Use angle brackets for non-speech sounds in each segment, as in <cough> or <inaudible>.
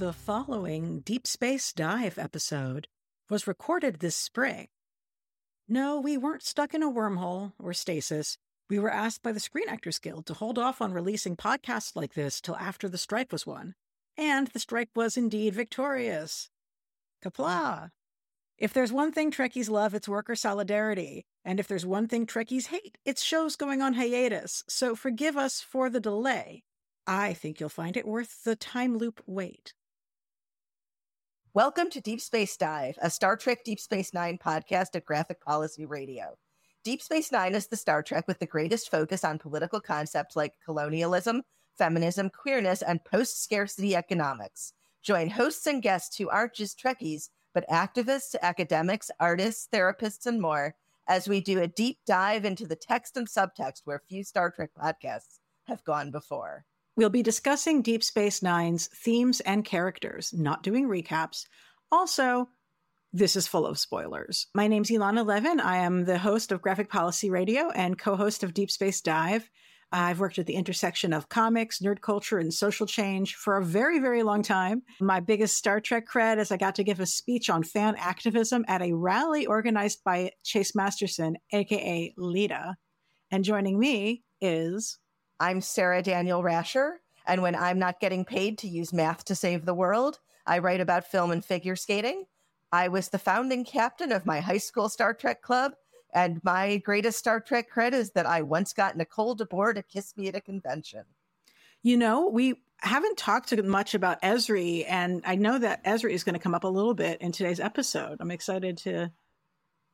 The following Deep Space Dive episode was recorded this spring. No, we weren't stuck in a wormhole or stasis. We were asked by the Screen Actors Guild to hold off on releasing podcasts like this till after the strike was won. And the strike was indeed victorious. Qapla'! If there's one thing Trekkies love, it's worker solidarity. And if there's one thing Trekkies hate, it's shows going on hiatus. So forgive us for the delay. I think you'll find it worth the time loop wait. Welcome to Deep Space Dive, a Star Trek Deep Space Nine podcast at Graphic Policy Radio. Deep Space Nine is the Star Trek with the greatest focus on political concepts like colonialism, feminism, queerness, and post scarcity economics. Join hosts and guests who aren't just Trekkies, but activists, academics, artists, therapists, and more as we do a deep dive into the text and subtext where few Star Trek podcasts have gone before. We'll be discussing Deep Space Nine's themes and characters, not doing recaps. Also, this is full of spoilers. My name's Ilana Levin. I am the host of Graphic Policy Radio and co host of Deep Space Dive. I've worked at the intersection of comics, nerd culture, and social change for a very, very long time. My biggest Star Trek cred is I got to give a speech on fan activism at a rally organized by Chase Masterson, aka Leeta. And joining me is I'm Sarah Daniel Rasher, and when I'm not getting paid to use math to save the world, I write about film and figure skating. I was the founding captain of my high school Star Trek club, and my greatest Star Trek cred is that I once got Nicole DeBoer to kiss me at a convention. You know, we haven't talked much about Ezri, and I know that Ezri is going to come up a little bit in today's episode. I'm excited to,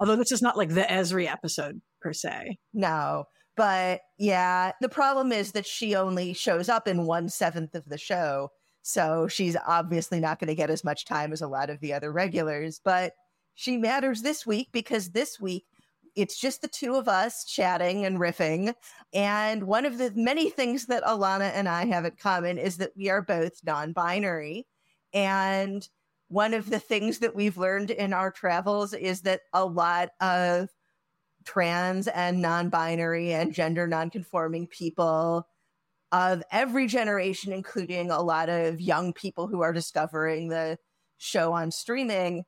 although this is not like the Ezri episode per se. No, but yeah, the problem is that she only shows up in one seventh of the show. So she's obviously not going to get as much time as a lot of the other regulars. But she matters this week because this week it's just the two of us chatting and riffing. And one of the many things that Ilana and I have in common is that we are both non binary. And one of the things that we've learned in our travels is that a lot of trans and non binary and gender non conforming people of every generation, including a lot of young people who are discovering the show on streaming,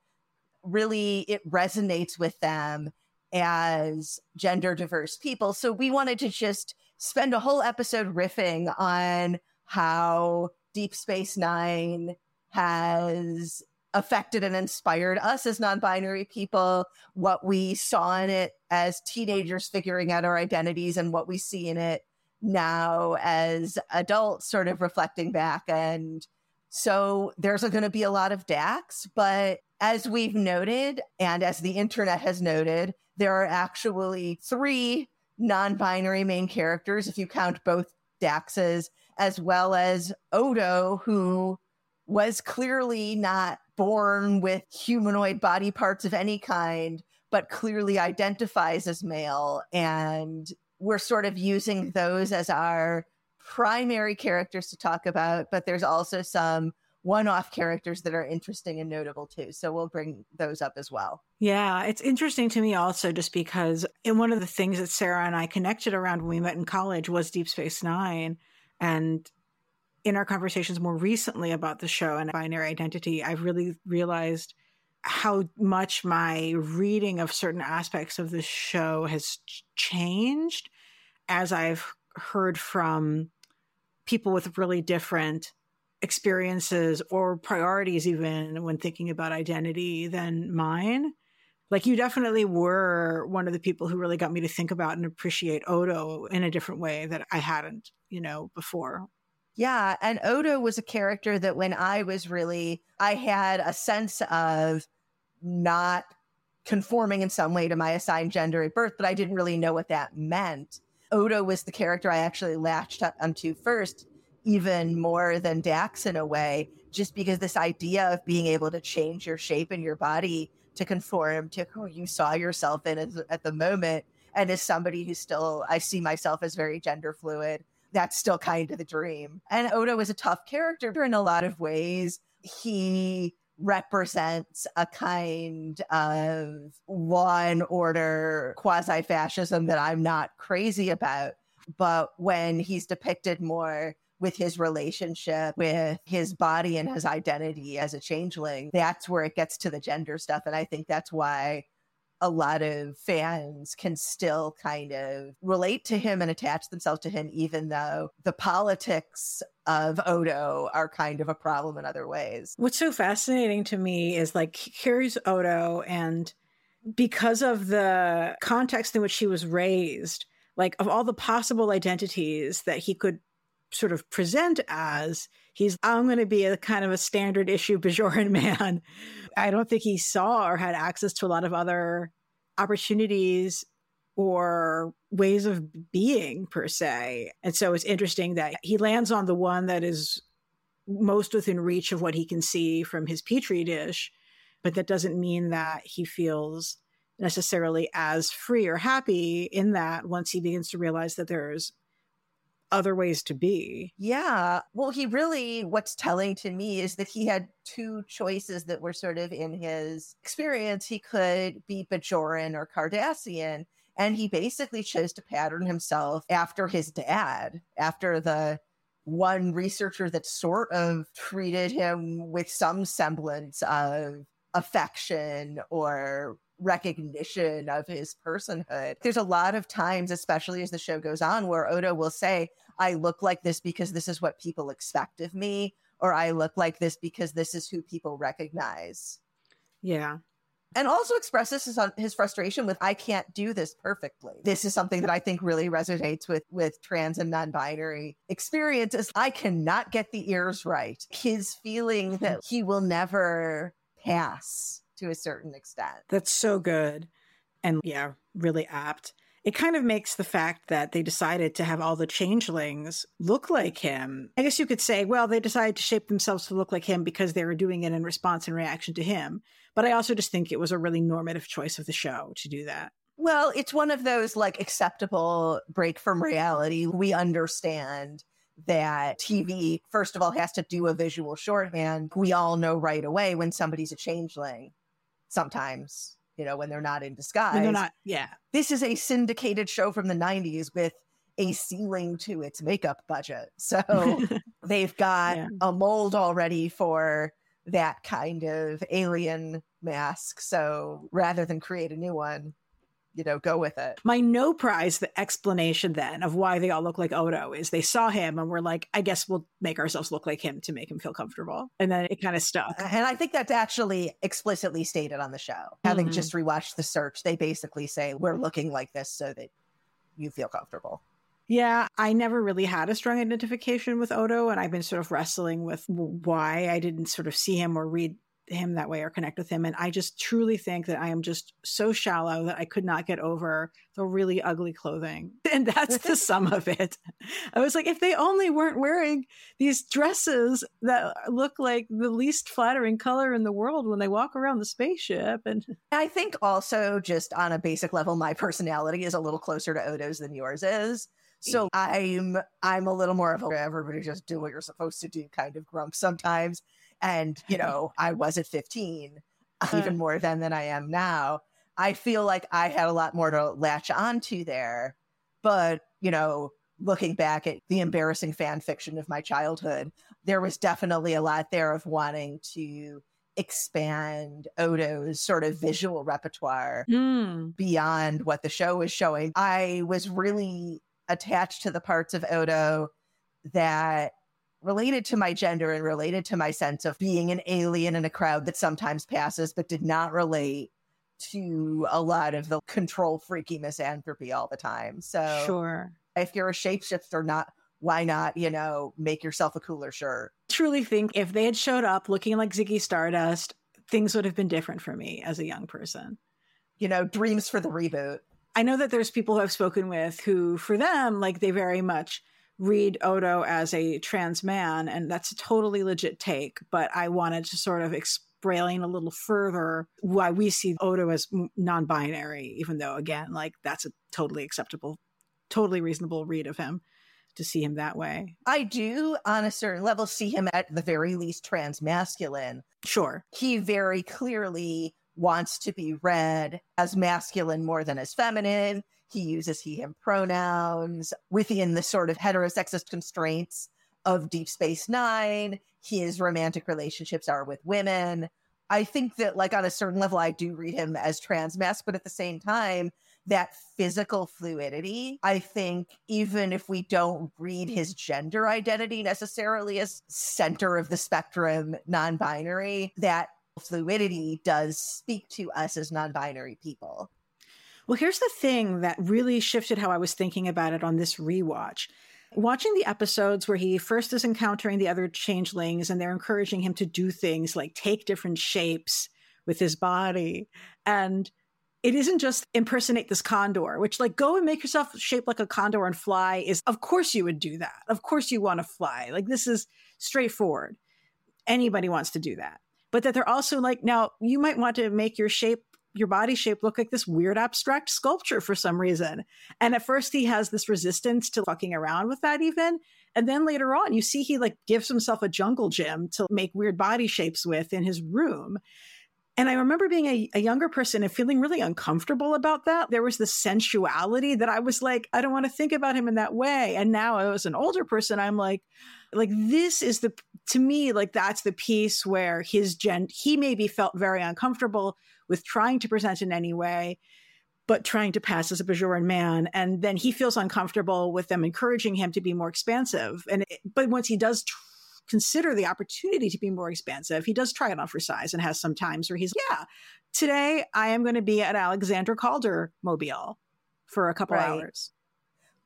really it resonates with them as gender diverse people. So we wanted to just spend a whole episode riffing on how Deep Space Nine has affected and inspired us as non-binary people what we saw in it as teenagers figuring out our identities and what we see in it now as adults sort of reflecting back. And so there's going to be a lot of dax but as we've noted and as the internet has noted there are actually three non-binary main characters if you count both daxes as well as odo who was clearly not born with humanoid body parts of any kind, but clearly identifies as male. And we're sort of using those as our primary characters to talk about, but there's also some one off characters that are interesting and notable too. So we'll bring those up as well. Yeah, it's interesting to me also just because in one of the things that Sarah and I connected around when we met in college was Deep Space Nine. And in our conversations more recently about the show and binary identity, I've really realized how much my reading of certain aspects of the show has changed as I've heard from people with really different experiences or priorities, even when thinking about identity, than mine. Like, you definitely were one of the people who really got me to think about and appreciate Odo in a different way that I hadn't, you know, before. Yeah. And Odo was a character that when I was really, I had a sense of not conforming in some way to my assigned gender at birth, but I didn't really know what that meant. Odo was the character I actually latched onto first, even more than Dax in a way, just because this idea of being able to change your shape and your body to conform to who you saw yourself in at, the moment. And as somebody who still, I see myself as very gender fluid that's still kind of the dream. And Odo is a tough character in a lot of ways. He represents a kind of law and order quasi fascism that I'm not crazy about. But when he's depicted more with his relationship with his body and his identity as a changeling. That's where it gets to the gender stuff. And I think that's why a lot of fans can still kind of relate to him and attach themselves to him, even though the politics of Odo are kind of a problem in other ways. What's so fascinating to me is like here's Odo, and because of the context in which he was raised, like of all the possible identities that he could sort of present as he's i'm going to be a kind of a standard issue bajoran <laughs> man. I don't think he saw or had access to a lot of other opportunities or ways of being per se. And so it's interesting that he lands on the one that is most within reach of what he can see from his petri dish but that doesn't mean that he feels necessarily as free or happy in that once he begins to realize that there's other ways to be. Yeah. Well, he really, what's telling to me is that he had two choices that were sort of in his experience. He could be Bajoran or Cardassian. And he basically chose to pattern himself after his dad, after the one researcher that sort of treated him with some semblance of affection or recognition of his personhood. There's a lot of times, especially as the show goes on, where Odo will say, I look like this because this is what people expect of me, or I look like this because this is who people recognize. Yeah. And also expresses his, his frustration with I can't do this perfectly. This is something that I think really resonates with with trans and non-binary experiences. I cannot get the ears right. His feeling that he will never pass to a certain extent. That's so good. And yeah, really apt. It kind of makes the fact that they decided to have all the changelings look like him. I guess you could say, well, they decided to shape themselves to look like him because they were doing it in response and reaction to him. But I also just think it was a really normative choice of the show to do that. Well, it's one of those like acceptable break from reality. We understand that TV, first of all, has to do a visual shorthand. We all know right away when somebody's a changeling sometimes, you know, when they're not in disguise. When they're not, yeah. This is a syndicated show from the 90s with a ceiling to its makeup budget. <laughs> So <laughs> they've got yeah. a mold already for that kind of alien mask. So rather than create a new one, you know, go with it. My no prize, the explanation then of why they all look like Odo is they saw him and were like, I guess we'll make ourselves look like him to make him feel comfortable. And then it kind of stuck. And I think that's actually explicitly stated on the show. Mm-hmm. Having just rewatched the search, they basically say, We're looking like this so that you feel comfortable. Yeah, I never really had a strong identification with Odo, and I've been sort of wrestling with why I didn't sort of see him or read him that way or connect with him. And I just truly think that I am just so shallow that I could not get over the really ugly clothing. <laughs> And that's the <laughs> sum of it. I was like, if they only weren't wearing these dresses that look like the least flattering color in the world when they walk around the spaceship. And <laughs> I think also just on a basic level, my personality is a little closer to Odo's than yours is. So I'm I'm a little more of a everybody just do what you're supposed to do kind of grump sometimes. And, you know, I was at 15, <laughs> even more then than I am now. I feel like I had a lot more to latch onto there. But, you know, looking back at the embarrassing fan fiction of my childhood, there was definitely a lot there of wanting to expand Odo's sort of visual repertoire mm. beyond what the show was showing. I was really attached to the parts of Odo that related to my gender and related to my sense of being an alien in a crowd that sometimes passes, but did not relate to a lot of the control freaky misanthropy all the time. So, sure. If you're a shapeshifter, not why not, you know, make yourself a cooler shirt? Truly think if they had showed up looking like Ziggy Stardust, things would have been different for me as a young person. You know, dreams for the reboot. I know that there's people who I've spoken with who, for them, like they very much read Odo as a trans man, and that's a totally legit take. But I wanted to sort of explain a little further why we see Odo as non-binary, even though again, like that's a totally acceptable, totally reasonable read of him to see him that way. I do, on a certain level, see him at the very least trans masculine. Sure. He very clearly wants to be read as masculine more than as feminine. He uses he, him pronouns within the sort of heterosexist constraints of Deep Space Nine. His romantic relationships are with women. I think that, like, on a certain level, I do read him as transmasc, but at the same time, that physical fluidity, I think, even if we don't read his gender identity necessarily as center of the spectrum, non binary, that fluidity does speak to us as non binary people. Well, here's the thing that really shifted how I was thinking about it on this rewatch. Watching the episodes where he first is encountering the other changelings and they're encouraging him to do things like take different shapes with his body. And it isn't just impersonate this condor, which, like, go and make yourself shaped like a condor and fly is, of course, you would do that. Of course, you want to fly. Like, this is straightforward. Anybody wants to do that. But that they're also like, now you might want to make your shape your body shape look like this weird abstract sculpture for some reason. And at first he has this resistance to fucking around with that even. And then later on you see he like gives himself a jungle gym to make weird body shapes with in his room. And I remember being a, a, younger person and feeling really uncomfortable about that. There was this sensuality that I was like, I don't want to think about him in that way. And now as an older person, I'm like, like this is the to me, like that's the piece where his gen he maybe felt very uncomfortable with trying to present in any way, but trying to pass as a Bajoran man. And then he feels uncomfortable with them encouraging him to be more expansive. And it, but once he does tr- consider the opportunity to be more expansive, he does try it on for size and has some times where he's, yeah, today I am going to be at Alexander Calder Mobile for a couple right. hours.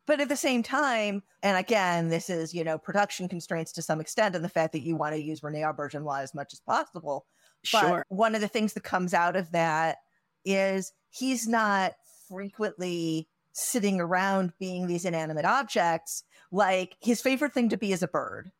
But at the same time, and again, this is, you know, production constraints to some extent and the fact that you want to use Rene Auberjonois as much as possible. But sure. one of the things that comes out of that is he's not frequently sitting around being these inanimate objects. Like his favorite thing to be is a bird.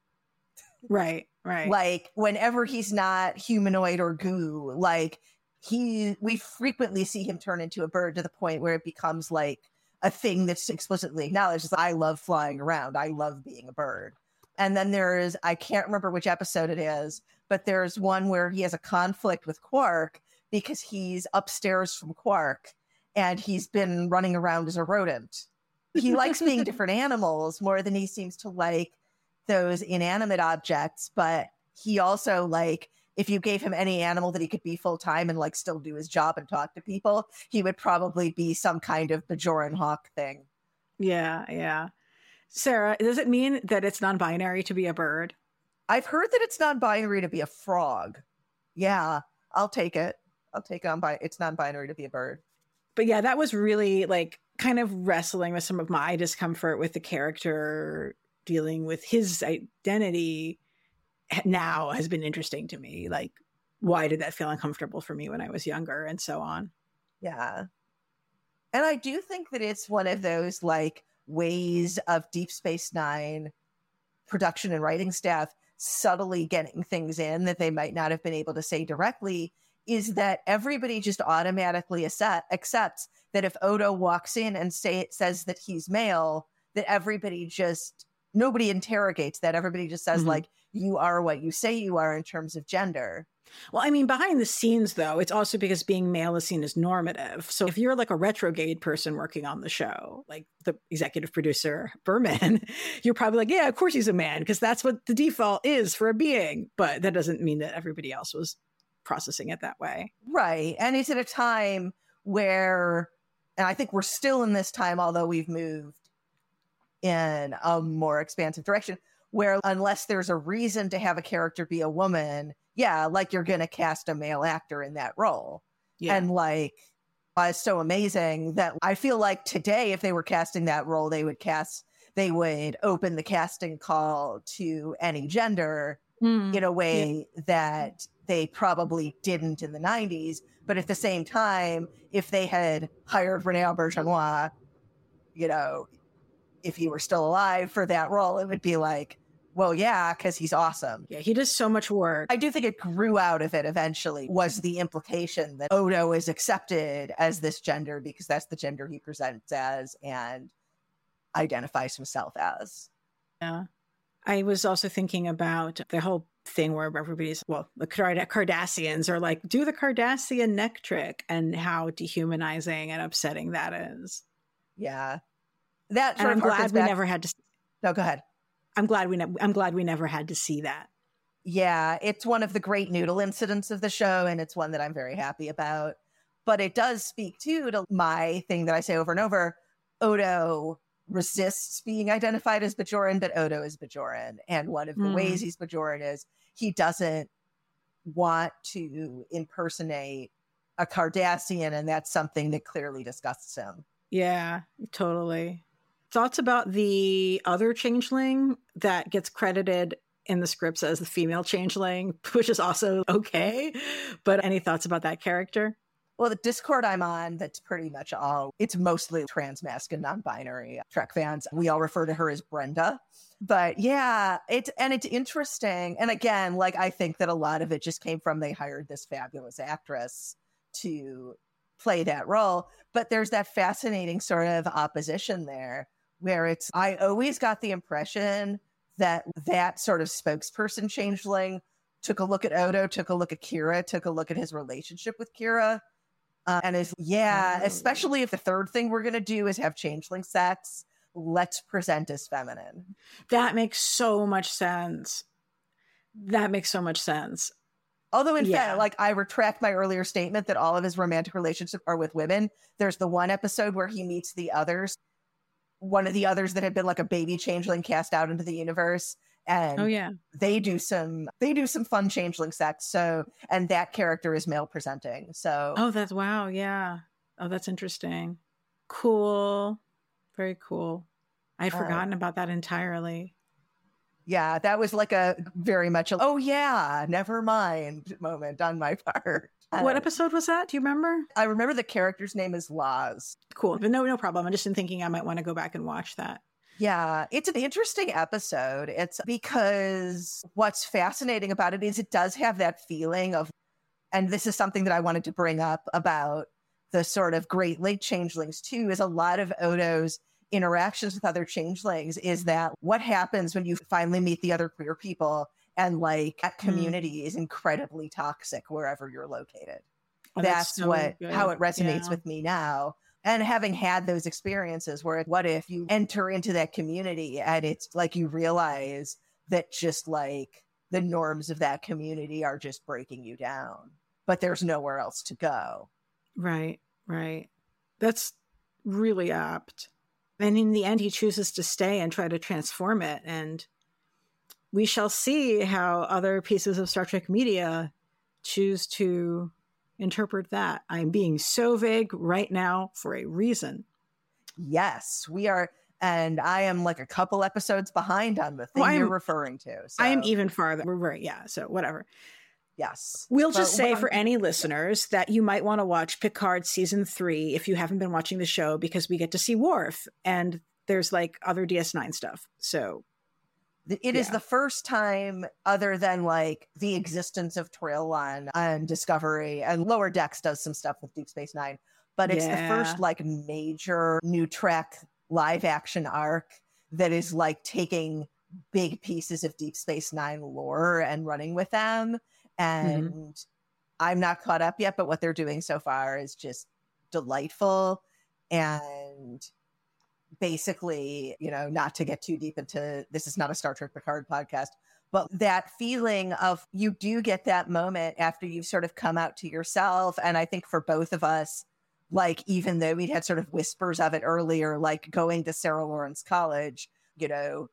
Right, right. Like whenever he's not humanoid or goo, like he we frequently see him turn into a bird to the point where it becomes like a thing that's explicitly acknowledged. I love flying around. I love being a bird. And then there is, I can't remember which episode it is, but there's one where he has a conflict with Quark because he's upstairs from Quark and he's been running around as a rodent. He likes being <laughs> different animals more than he seems to like those inanimate objects, but he also like if you gave him any animal that he could be full time and like still do his job and talk to people, he would probably be some kind of Bajoran hawk thing. Yeah, yeah. Sarah, does it mean that it's non binary to be a bird? I've heard that it's non binary to be a frog. Yeah, I'll take it. I'll take on by it's non binary to be a bird. But yeah, that was really like kind of wrestling with some of my discomfort with the character dealing with his identity now has been interesting to me. Like, why did that feel uncomfortable for me when I was younger and so on? Yeah. And I do think that it's one of those like ways of Deep Space Nine production and writing staff subtly getting things in that they might not have been able to say directly is that everybody just automatically accept, accepts that if Odo walks in and say it says that he's male, that everybody just nobody interrogates that. Everybody just says mm-hmm. like you are what you say you are in terms of gender. Well, I mean, behind the scenes, though, it's also because being male is seen as normative. So if you're like a retrograde person working on the show, like the executive producer Berman, <laughs> you're probably like, yeah, of course he's a man, because that's what the default is for a being. But that doesn't mean that everybody else was processing it that way. Right. And it's at a time where, and I think we're still in this time, although we've moved in a more expansive direction, where unless there's a reason to have a character be a woman, yeah, like you're going to cast a male actor in that role. Yeah. And like, uh, it's so amazing that I feel like today, if they were casting that role, they would cast, they would open the casting call to any gender mm. in a way yeah. that they probably didn't in the 90s. But at the same time, if they had hired Rene Auberjonois, you know, if he were still alive for that role, it would be like, well, yeah, because he's awesome. Yeah, he does so much work. I do think it grew out of it eventually, was the implication that Odo is accepted as this gender because that's the gender he presents as and identifies himself as. Yeah. I was also thinking about the whole thing where everybody's, well, the Cardassians are like, do the Cardassian neck trick and how dehumanizing and upsetting that is. Yeah. That and I'm glad we back- never had to. No, go ahead. I'm glad we ne- I'm glad we never had to see that. Yeah, it's one of the great noodle incidents of the show, and it's one that I'm very happy about. But it does speak too to my thing that I say over and over. Odo resists being identified as Bajoran, but Odo is Bajoran. And one of the Mm. ways he's Bajoran is he doesn't want to impersonate a Cardassian, and that's something that clearly disgusts him. Yeah, totally. Thoughts about the other changeling that gets credited in the scripts as the female changeling, <laughs> which is also okay. But any thoughts about that character? Well, the Discord I'm on, that's pretty much all. It's mostly transmasc and non-binary Trek fans. We all refer to her as Brenda. But yeah, it's and it's interesting. And again, like I think that a lot of it just came from they hired this fabulous actress to play that role. But there's that fascinating sort of opposition there where it's I always got the impression that that sort of spokesperson changeling took a look at Odo, took a look at Kira, took a look at his relationship with Kira, uh, and is yeah, Oh. especially if the third thing we're gonna do is have changeling sex, let's present as feminine. That makes so much sense. That makes so much sense. Although in Yeah. fact, like I retract my earlier statement that all of his romantic relationships are with women. There's the one episode where he meets the others, one of the others that had been like a baby changeling cast out into the universe, and Oh yeah. they do some they do some fun changeling sex. So and that character is male presenting. So Oh, that's wow. Yeah. Oh, that's interesting. Cool. Very cool. I'd Uh, forgotten about that entirely. yeah, that was like a very much a, oh yeah, never mind moment on my <laughs> part. What Uh, episode was that? Do you remember? I remember the character's name is Laz. Cool. But no, no problem. I'm just thinking I might want to go back and watch that. Yeah, it's an interesting episode. It's because what's fascinating about it is it does have that feeling of, and this is something that I wanted to bring up about the sort of Great Link changelings too, is a lot of Odo's interactions with other changelings is that what happens when you finally meet the other queer people and like that Hmm. community is incredibly toxic wherever you're located Oh, that's, so what good. how it resonates Yeah. with me now and having had those experiences where what if you enter into that community and it's like you realize that just like the norms of that community are just breaking you down but there's nowhere else to go Right, right. That's really apt. And in the end, he chooses to stay and try to transform it. And we shall see how other pieces of Star Trek media choose to interpret that. I'm being so vague right now for a reason. yes we are and i am like a couple episodes behind on the thing Well, you're I'm- referring to so I am even farther. We're right. Yeah. So whatever. yes We'll just say for I'm- any listeners that you might want to watch Picard season three if you haven't been watching the show because we get to see Worf and there's like other DS9 stuff. So It is Yeah. the first time, other than like the existence of Trail Line and Discovery, and Lower Decks does some stuff with Deep Space Nine, but it's the first like major new Trek live action arc that is like taking big pieces of Deep Space Nine lore and running with them. Mm-hmm. And I'm not caught up yet, but what they're doing so far is just delightful. And basically, you know, not to get too deep into this is not a Star Trek Picard podcast, but that feeling of you do get that moment after you've sort of come out to yourself. And I think for both of us, like, even though we'd had sort of whispers of it earlier, like going to Sarah Lawrence College, you know,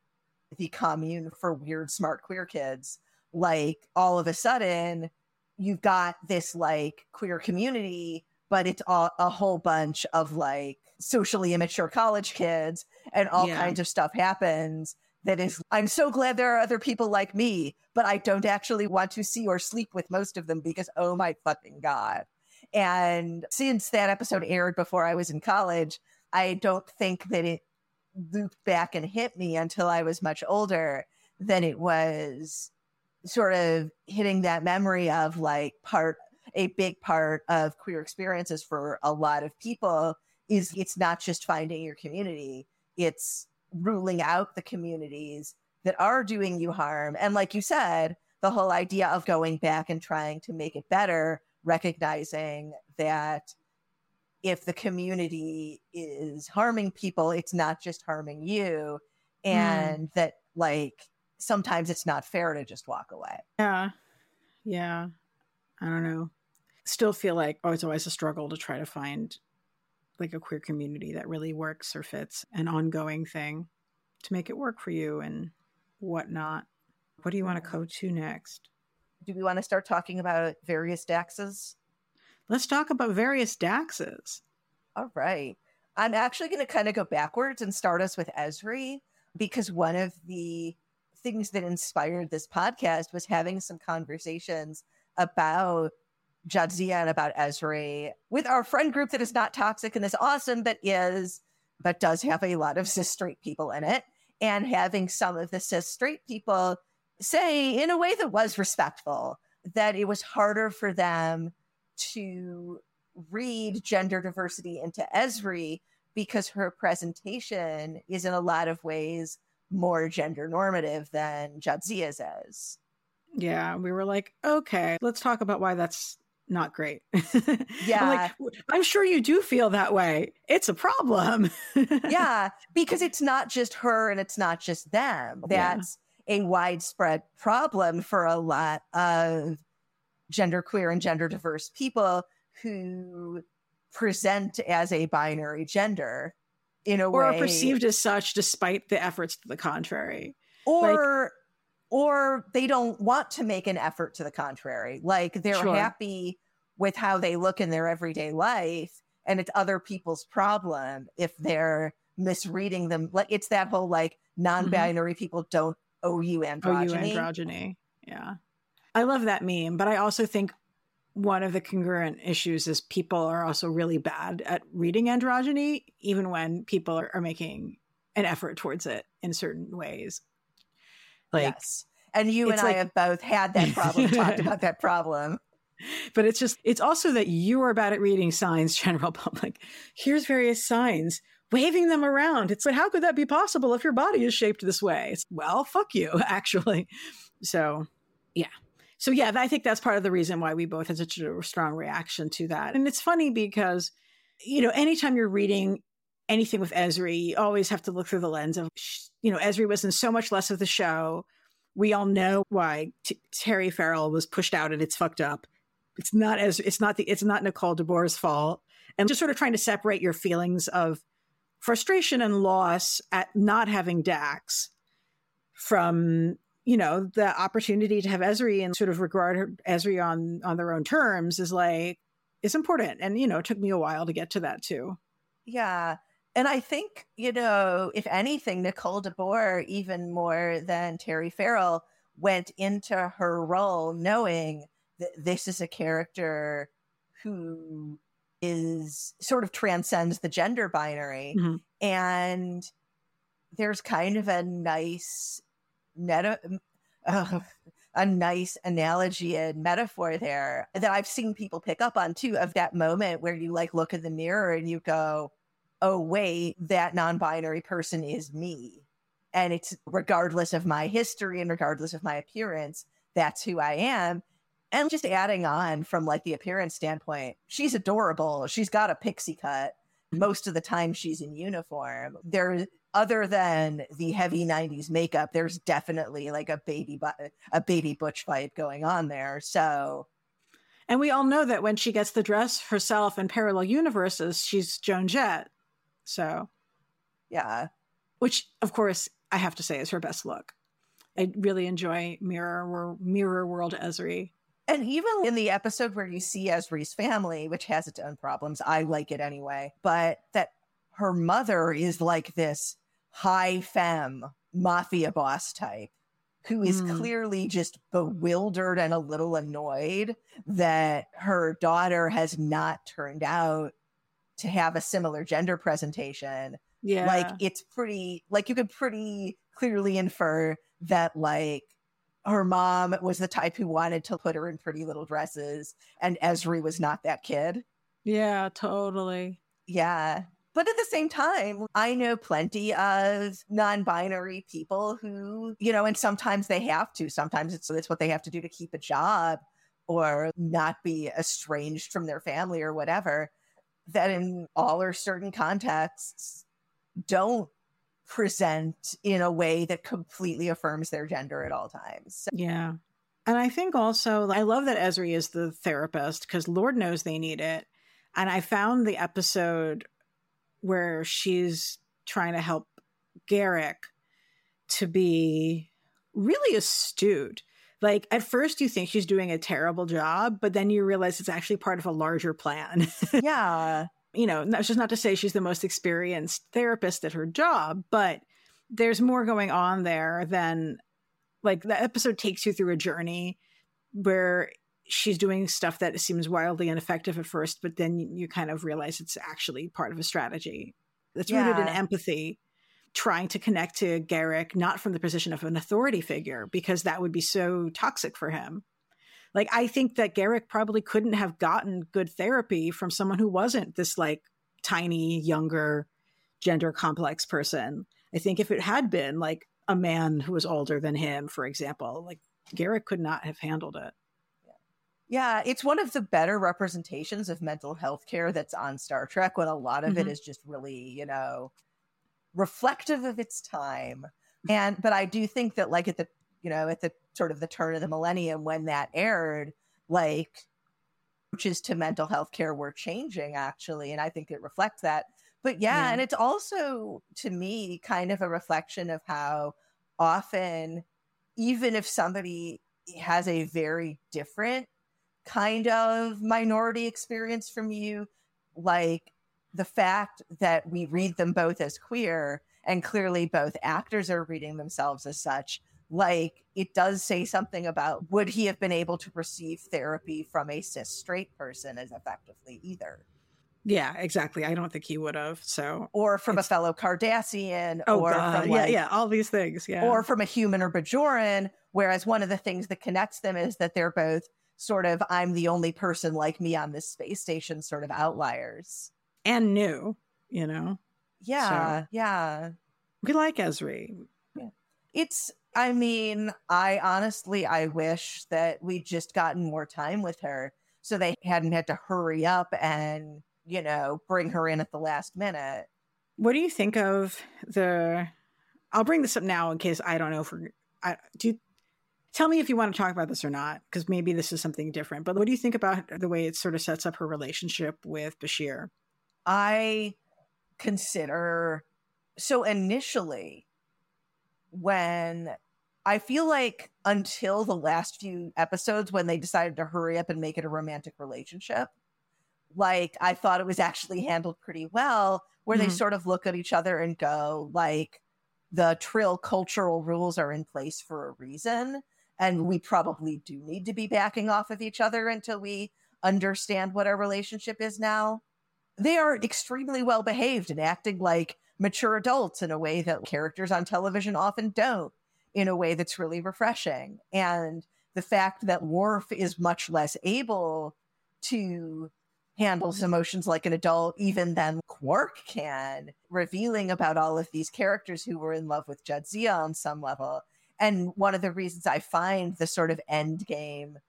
the commune for weird, smart queer kids, like all of a sudden, you've got this like queer community, but it's all, a whole bunch of like socially immature college kids and all Yeah. kinds of stuff happens that is i'm so glad there are other people like me but i don't actually want to see or sleep with most of them because oh my fucking god and since that episode aired before i was in college i don't think that it looped back and hit me until i was much older than it was sort of hitting that memory of like part a big part of queer experiences for a lot of people is it's not just finding your community it's ruling out the communities that are doing you harm and like you said the whole idea of going back and trying to make it better recognizing that if the community is harming people it's not just harming you mm. and that like sometimes it's not fair to just walk away. Yeah. Yeah. I don't know. Still feel like oh, it's always a struggle to try to find like a queer community that really works or fits an ongoing thing to make it work for you and whatnot. What do you want to go to next? Do we want to start talking about various daxes? Let's talk about various daxes. All right. I'm actually going to kind of go backwards and start us with Ezri because one of the things that inspired this podcast was having some conversations about Jadzia and about Ezri with our friend group that is not toxic and is awesome, but is, but does have a lot of cis straight people in it. And having some of the cis straight people say, in a way that was respectful, that it was harder for them to read gender diversity into Ezri because her presentation is in a lot of ways more gender normative than Jadzia's is. Yeah, we were like, okay, let's talk about why that's not great. Yeah. <laughs> I'm, like, I'm sure you do feel that way. It's a problem. yeah, <laughs> because it's not just her and it's not just them. That's yeah. a widespread problem for a lot of gender queer and gender diverse people who present as a binary gender in a or way are perceived as such despite the efforts to the contrary or like, or they don't want to make an effort to the contrary. Like they're sure. happy with how they look in their everyday life and it's other people's problem if they're misreading them. Like it's that whole like mm-hmm. non-binary mm-hmm. people don't owe you androgyny. Owe you androgyny. Yeah. I love that meme, but I also think one of the congruent issues is people are also really bad at reading androgyny, even when people are, are making an effort towards it in certain ways. Like, yes. And you and like, I have both had that problem, <laughs> talked about that problem. But it's just, it's also that you are bad at reading signs, <laughs> general public. Here's various signs, waving them around. It's like, how could that be possible if your body is shaped this way? It's, well, fuck you, <laughs> actually. So, yeah. So, yeah, I think that's part of the reason why we both had such a strong reaction to that. And it's funny because, you know, anytime you're reading anything with Ezri, you always have to look through the lens of, you know, Ezri was in so much less of the show. We all know why T- Terry Farrell was pushed out and it's fucked up. It's not as it's not the it's not Nicole DeBoer's fault. And just sort of trying to separate your feelings of frustration and loss at not having Dax from you know the opportunity to have Ezri and sort of regard Ezri on on their own terms is like is important. And you know, it took me a while to get to that too. Yeah. And I think, you know, if anything, Nicole DeBoer, even more than Terry Farrell, went into her role knowing that this is a character who is sort of transcends the gender binary. Mm-hmm. And there's kind of a nice meta, uh, a nice analogy and metaphor there that I've seen people pick up on too of that moment where you like look in the mirror and you go, oh, wait, that non binary person is me. And it's regardless of my history and regardless of my appearance, that's who I am. And just adding on from like the appearance standpoint, she's adorable. She's got a pixie cut. Most of the time she's in uniform. There other than the heavy 90s makeup, there's definitely like a baby a baby butch fight going on there. So and we all know that when she gets the dress herself in parallel universes, she's Joan Jett. So, yeah. Which, of course, I have to say is her best look. I really enjoy Mirror Mirror World Ezri. And even in the episode where you see Ezri's family, which has its own problems, I like it anyway. But that her mother is like this high femme mafia boss type who is mm. clearly just bewildered and a little annoyed that her daughter has not turned out to have a similar gender presentation. Yeah. Like it's pretty like you could pretty clearly infer that like her mom was the type who wanted to put her in pretty little dresses and Ezri was not that kid. Yeah, totally. Yeah. But at the same time, I know plenty of non binary people who, you know, and sometimes they have to. Sometimes it's, it's what they have to do to keep a job or not be estranged from their family or whatever that in all or certain contexts don't present in a way that completely affirms their gender at all times. Yeah. And I think also, I love that Ezri is the therapist because Lord knows they need it. And I found the episode where she's trying to help Garak to be really astute. Like at first, you think she's doing a terrible job, but then you realize it's actually part of a larger plan. <laughs> yeah. you know, that's just not to say she's the most experienced therapist at her job, but there's more going on there than like the episode takes you through a journey where she's doing stuff that seems wildly ineffective at first, but then you kind of realize it's actually part of a strategy that's rooted in empathy, trying to connect to Garak, not from the position of an authority figure, because that would be so toxic for him. Like, I think that Garak probably couldn't have gotten good therapy from someone who wasn't this like tiny, younger, gender complex person. I think if it had been like a man who was older than him, for example, like Garak could not have handled it. Yeah, it's one of the better representations of mental health care that's on Star Trek when a lot of it Mhm. is just really, you know, reflective of its time. And but I do think that like at the, you know, at the sort of the turn of the millennium when that aired, like approaches to mental health care were changing actually, and I think it reflects that. But yeah, Yeah. and it's also to me kind of a reflection of how often even if somebody has a very different kind of minority experience from you, like the fact that we read them both as queer and clearly both actors are reading themselves as such, like it does say something about would he have been able to receive therapy from a cis straight person as effectively either? Yeah, exactly. I don't think he would have. So, Or from It's- a fellow Cardassian, oh, or God. from yeah, yeah, all these things. Yeah. or from a human or Bajoran, whereas one of the things that connects them is that they're both sort of I'm the only person like me on this space station sort of outliers. And new, you know, Yeah, yeah. we like Ezri. It's I mean, I honestly I wish that we'd just gotten more time with her so they hadn't had to hurry up and, you know, bring her in at the last minute. What do you think of the? I'll bring this up now in case I don't know if we're. I, do you, tell me if you want to talk about this or not, because maybe this is something different. But what do you think about the way it sort of sets up her relationship with Bashir? I consider so initially when I feel like until the last few episodes when they decided to hurry up and make it a romantic relationship, like I thought it was actually handled pretty well, where they Mhm. sort of look at each other and go, like, the trill cultural rules are in place for a reason. And we probably do need to be backing off of each other until we understand what our relationship is now. They are extremely well behaved and acting like mature adults in a way that characters on television often don't, in a way that's really refreshing. And the fact that Worf is much less able to handle his emotions like an adult, even than Quark can, revealing about all of these characters who were in love with Jadzia on some level. And one of the reasons I find the sort of end game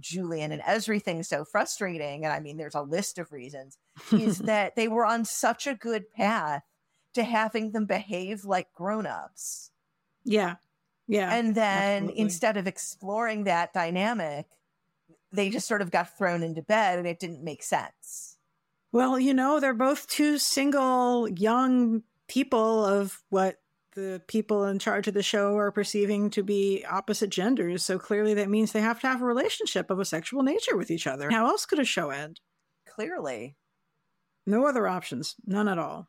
Julian and Ezri thing so frustrating, and I mean, there's a list of reasons, is <laughs> that they were on such a good path to having them behave like grown-ups. yeah, yeah, and then absolutely. instead of exploring that dynamic, they just sort of got thrown into bed and it didn't make sense. Well, you know, they're both two single young people of what the people in charge of the show are perceiving to be opposite genders. So clearly that means they have to have a relationship of a sexual nature with each other. How else could a show end? Clearly. No other options. None at all.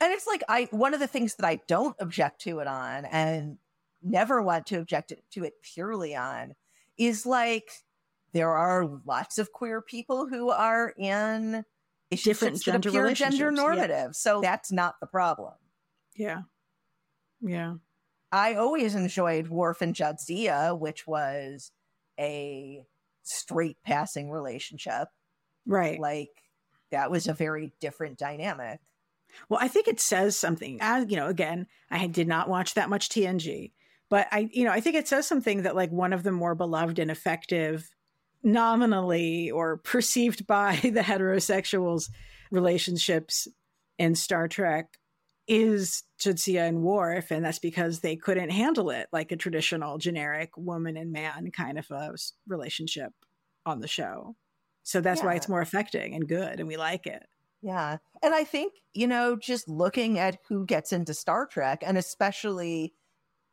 And it's like I one of the things that I don't object to it on and never want to object to it purely on is like there are lots of queer people who are in Different relationships that gender appear gender relationships, yeah. normative. So that's not the problem. Yeah. Yeah. I always enjoyed Worf and Jadzia, which was a straight passing relationship. Right. Like that was a very different dynamic. Well, I think it says something. As you know, again, I did not watch that much TNG, but I, you know, I think it says something that like one of the more beloved and effective, nominally or perceived by <laughs> the heterosexuals relationships in Star Trek is Jadzia and Worf, and that's because they couldn't handle it like a traditional generic woman and man kind of a relationship on the show. So that's yeah. why it's more affecting and good, and we like it. Yeah. And I think, you know, just looking at who gets into Star Trek, and especially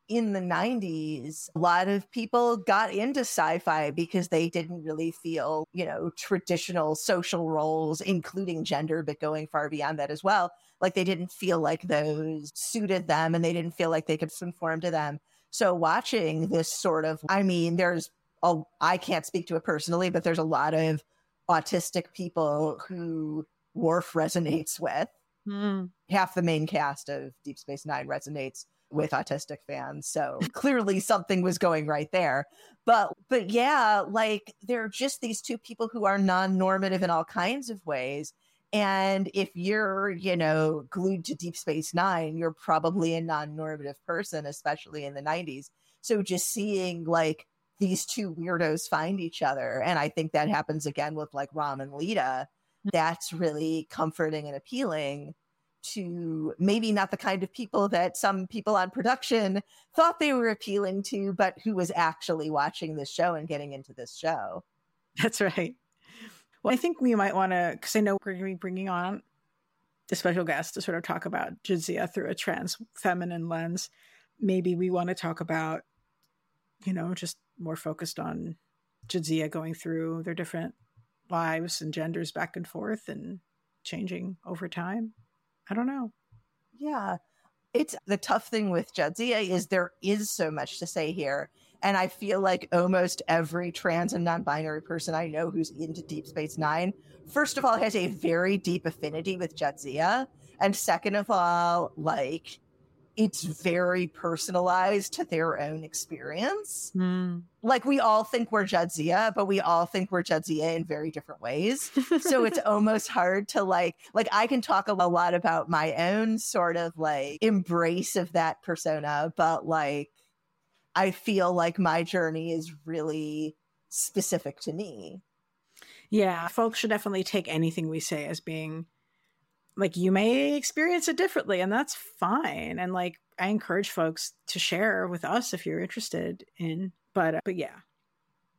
in the 90s, a lot of people got into sci fi because they didn't really feel, you know, traditional social roles, including gender, but going far beyond that as well. Like they didn't feel like those suited them and they didn't feel like they could conform to them. So watching this sort of, I mean, there's, a, I can't speak to it personally, but there's a lot of autistic people who Worf resonates with. Mm. Half the main cast of Deep Space Nine resonates with autistic fans. So <laughs> clearly something was going right there. But but yeah, like they're just these two people who are non-normative in all kinds of ways. And if you're, you know, glued to Deep Space Nine, you're probably a non-normative person, especially in the 90s. So just seeing like these two weirdos find each other. And I think that happens again with like Rom and Leeta, mm. That's really comforting and appealing to maybe not the kind of people that some people on production thought they were appealing to, but who was actually watching this show and getting into this show. That's right. Well, I think we might want to, because I know we're going to be bringing on the special guest to sort of talk about Jadzia through a trans feminine lens. Maybe we want to talk about, you know, just more focused on Jadzia going through their different lives and genders back and forth and changing over time. I don't know. Yeah. It's the tough thing with Jadzia is there is so much to say here. And I feel like almost every trans and non binary person I know who's into Deep Space Nine, first of all, has a very deep affinity with Jadzia. And second of all, like it's very personalized to their own experience. Mm. Like we all think we're Jadzia, but we all think we're Jadzia in very different ways. <laughs> so it's almost hard to like like I can talk a lot about my own sort of like embrace of that persona, but like I feel like my journey is really specific to me. Yeah, folks should definitely take anything we say as being like you may experience it differently and that's fine and like i encourage folks to share with us if you're interested in but uh, but yeah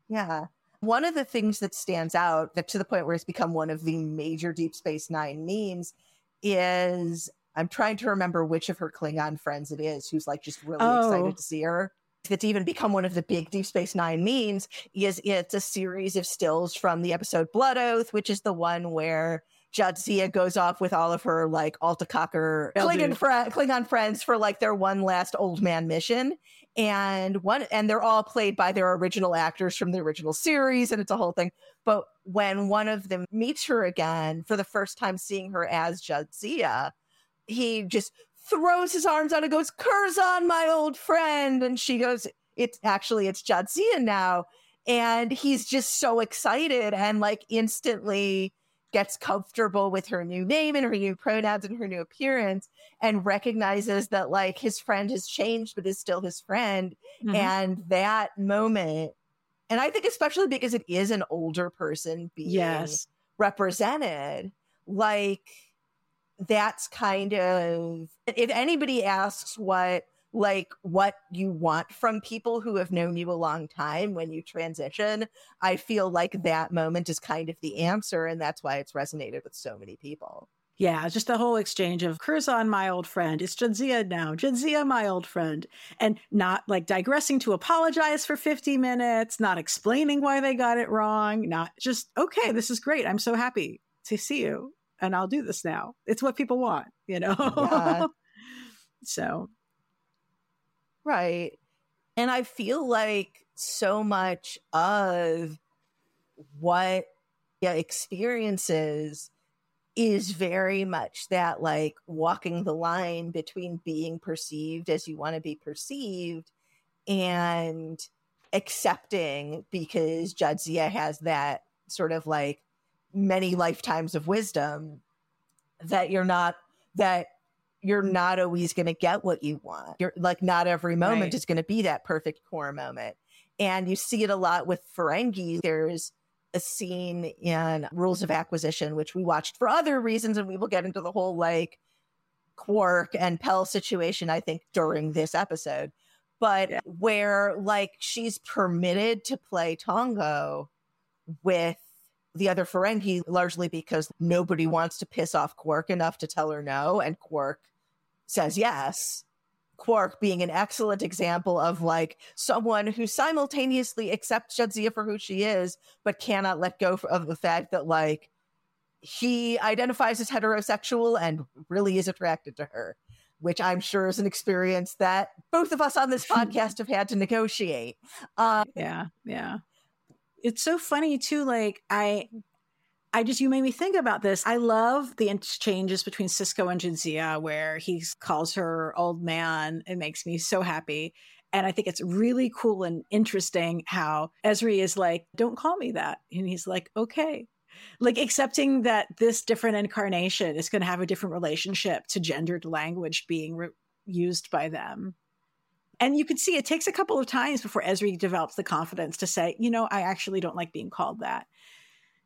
yeah one of the things that stands out that to the point where it's become one of the major deep space nine memes is i'm trying to remember which of her klingon friends it is who's like just really oh. excited to see her that's even become one of the big Deep Space Nine memes is it's a series of stills from the episode Blood Oath, which is the one where Jadzia goes off with all of her like Altacocker Klingon, fr- Klingon friends for like their one last old man mission. And one, and they're all played by their original actors from the original series, and it's a whole thing. But when one of them meets her again for the first time, seeing her as Jadzia, he just throws his arms out and goes, Curzon, my old friend. And she goes, It's actually, it's Jadzia now. And he's just so excited and like instantly gets comfortable with her new name and her new pronouns and her new appearance and recognizes that like his friend has changed but is still his friend mm-hmm. and that moment and i think especially because it is an older person being yes. represented like that's kind of if anybody asks what like what you want from people who have known you a long time when you transition, I feel like that moment is kind of the answer. And that's why it's resonated with so many people. Yeah, just the whole exchange of Curzon, my old friend. It's Jadzia now. Jadzia, my old friend. And not like digressing to apologize for 50 minutes, not explaining why they got it wrong, not just, okay, this is great. I'm so happy to see you. And I'll do this now. It's what people want, you know? Yeah. <laughs> so Right. And I feel like so much of what yeah, experiences is very much that like walking the line between being perceived as you want to be perceived and accepting because Jadzia has that sort of like many lifetimes of wisdom that you're not that you're not always going to get what you want. You're like, not every moment right. is going to be that perfect core moment. And you see it a lot with Ferengi. There's a scene in Rules of Acquisition, which we watched for other reasons, and we will get into the whole like Quark and Pel situation, I think, during this episode. But yeah. where like she's permitted to play Tongo with the other Ferengi largely because nobody wants to piss off Quark enough to tell her no, and Quark says yes. Quark being an excellent example of like someone who simultaneously accepts Jadzia for who she is, but cannot let go of the fact that like he identifies as heterosexual and really is attracted to her, which I'm sure is an experience that both of us on this <laughs> podcast have had to negotiate. Um, yeah, yeah. It's so funny too. Like I, I just you made me think about this. I love the exchanges between Sisko and Jadzia, where he calls her old man. It makes me so happy. And I think it's really cool and interesting how Ezri is like, don't call me that. And he's like, okay like accepting that this different incarnation is going to have a different relationship to gendered language being re- used by them. And you can see it takes a couple of times before Ezri develops the confidence to say, you know, I actually don't like being called that.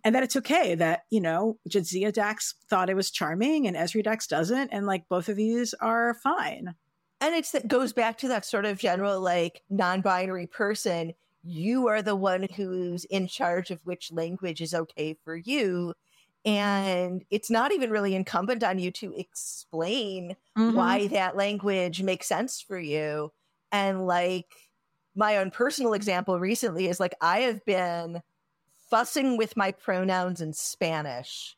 And that it's okay that, you know, Jadzia Dax thought it was charming and Ezri Dax doesn't. And like both of these are fine. And it's that goes back to that sort of general like non binary person you are the one who's in charge of which language is okay for you and it's not even really incumbent on you to explain mm-hmm. why that language makes sense for you and like my own personal example recently is like i have been fussing with my pronouns in spanish